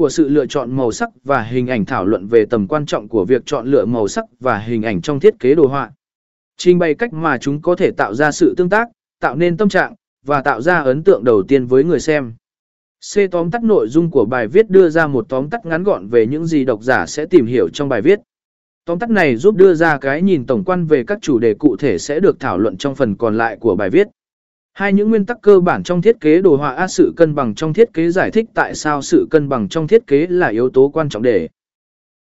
của sự lựa chọn màu sắc và hình ảnh thảo luận về tầm quan trọng của việc chọn lựa màu sắc và hình ảnh trong thiết kế đồ họa. Trình bày cách mà chúng có thể tạo ra sự tương tác, tạo nên tâm trạng, và tạo ra ấn tượng đầu tiên với người xem. C. Tóm tắt nội dung của bài viết đưa ra một tóm tắt ngắn gọn về những gì độc giả sẽ tìm hiểu trong bài viết. Tóm tắt này giúp đưa ra cái nhìn tổng quan về các chủ đề cụ thể sẽ được thảo luận trong phần còn lại của bài viết. Hai những nguyên tắc cơ bản trong thiết kế đồ họa A sự cân bằng trong thiết kế giải thích tại sao sự cân bằng trong thiết kế là yếu tố quan trọng để